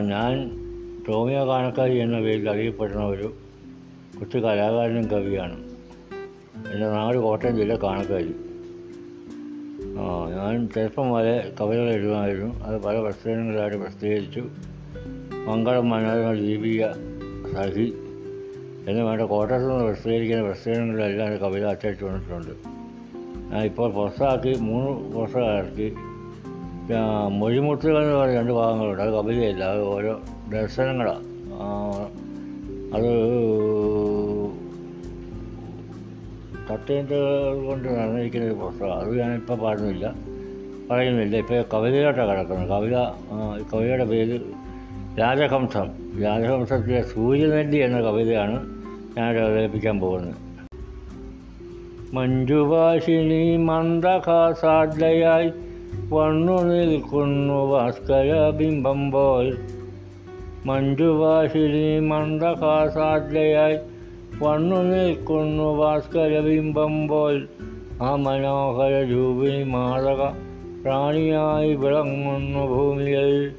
ഞാൻ ടോമിയോ കാണക്കാരി എന്ന പേരിൽ അറിയപ്പെടുന്ന ഒരു കൊച്ചു കലാകാരനും കവിയാണ്. എന്റെ നാട് കോട്ടയം ജില്ല കാണക്കാരി. ഞാൻ ചെറുപ്പം വരെ കവിതകൾ എഴുതുമായിരുന്നു. അത് പല പ്രസിദ്ധീകരണങ്ങളായിട്ട് പ്രസിദ്ധീകരിച്ചു. മംഗളം മനോരമ ദീപിക സഹി എന്ന് വേണ്ട കോട്ടയത്ത് നിന്ന് പ്രസിദ്ധീകരിക്കുന്ന പ്രസിദ്ധീകരണങ്ങളിലെല്ലാം കവിത അച്ചടിച്ചു വന്നിട്ടുണ്ട്. ഞാൻ ഇപ്പോൾ പുറത്താക്കി മൂന്ന് പുസ്തകം മൊഴിമുത്തുകൾ എന്ന് പറയുന്ന രണ്ട് ഭാഗങ്ങളുണ്ട്. അത് കവിതയല്ല അത് ഓരോ ദർശനങ്ങളാണ് അത് തത്വചിന്തകൾ കൊണ്ട് നടന്നിരിക്കുന്ന ഒരു പുസ്തകം. അത് ഞാനിപ്പോൾ പാടുന്നില്ല പറയുന്നില്ല. ഇപ്പോൾ കവിതയിലോട്ടാണ് കിടക്കുന്നത്. കവിത കവിതയുടെ പേര് രാജഹംസം. രാജഹംസത്തിലെ സൂര്യനെല്ലി എന്ന കവിതയാണ് ഞാനിവിടെ അവതരിപ്പിക്കാൻ പോകുന്നത്. മഞ്ജുവാശിനി മന്ദഹാസാദ്യയായി വന്നു നിൽക്കുന്നു ഭാസ്കര ബിംബം പോൽ മഞ്ജുവാശിനി മന്ദകാസാദ്യയായി വണ്ണു നിൽക്കുന്നു ഭാസ്കര ബിംബം പോൽ ആ മനോഹര രൂപിണി മാതക പ്രാണിയായി വിളങ്ങുന്നു ഭൂമിയിൽ.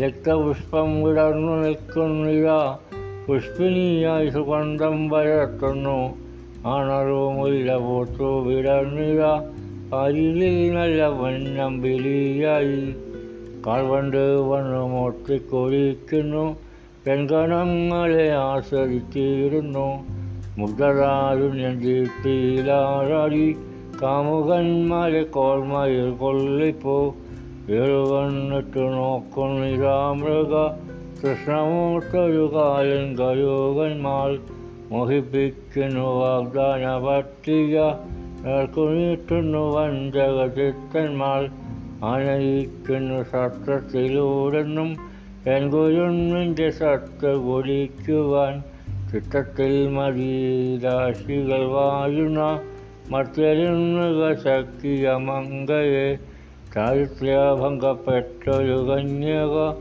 രക്തപുഷ്പം വിടർന്നു നിൽക്കുന്നില്ല പുഷ്പിനിയായി സുഗന്ധം വരത്തുന്നു അണറുമില്ല പൂത്തു വിടർന്നില്ല അരിലിൽ നല്ല വണ്ണം ബലിയായി കാൽവണ്ട് വന്ന് മൊത്തിക്കൊഴിക്കുന്നു പെൺകണങ്ങളെ ആസ്വദിച്ചിരുന്നു മുഗ്ധതാരുണ്യം ദീപ്തിയിലാറാടി കാമുകന്മാരെ കോൾമയിൽ കൊള്ളിപ്പോ. ഏറുകണ്ണിട്ട് നോക്കുന്നു രാമൃഗ കൃഷ്ണമൂർത്തൊരു കാലൻ കയോഗന്മാർ മോഹിപ്പിക്കുന്നു വാഗ്ദാന പട്ടിക നീട്ടുന്നു വഞ്ചക ചിത്തന്മാർ ശസ്ത്രത്തിലൂടെന്നും എൻ ഗുരുന്നിന്റെ സത്ത് കുടിക്കുവാൻ ചിത്തത്തിൽ മതിരാശികൾ വാഴുന്ന മറ്റെരുന്നുക മംഗയെ ചാരിത്രഭംഗപ്പെട്ടൊരു കന്യക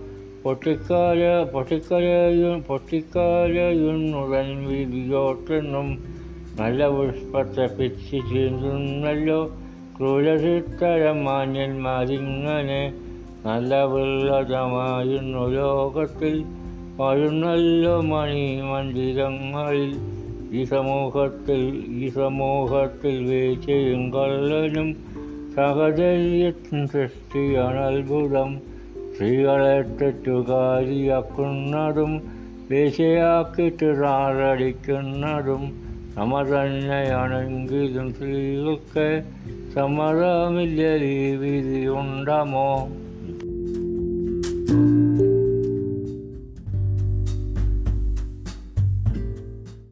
പൊട്ടിക്കാല പൊട്ടിക്കരയും പൊട്ടിക്കാരയുന്നുടൻ വിധിയോട്ടെന്നും നല്ല പുഷ്പത്തെ പിച്ചി ചീന്തുന്നല്ലോ ക്രൂരചിത്തരം മാന്യന്മാരിങ്ങനെ നല്ല വിള്ളതമായിരുന്നു ലോകത്തിൽ. വരുന്നല്ലോ മണി മന്ദിരങ്ങളിൽ. ഈ സമൂഹത്തിൽ ഈ സമൂഹത്തിൽ വീഴ്ചയും കള്ളനും സഹചര്യത്തിൻ സൃഷ്ടിയാണ് അത്ഭുതം. സ്ത്രീകളെ തെറ്റുകാരിയാക്കുന്നതും വേശയാക്കിയിട്ട് താറടിക്കുന്നതും നമ്മ തന്നെയാണെങ്കിലും സ്ത്രീകൾക്ക് സമ്മതമില്ല ഈ വിധി ഉണ്ടാമോ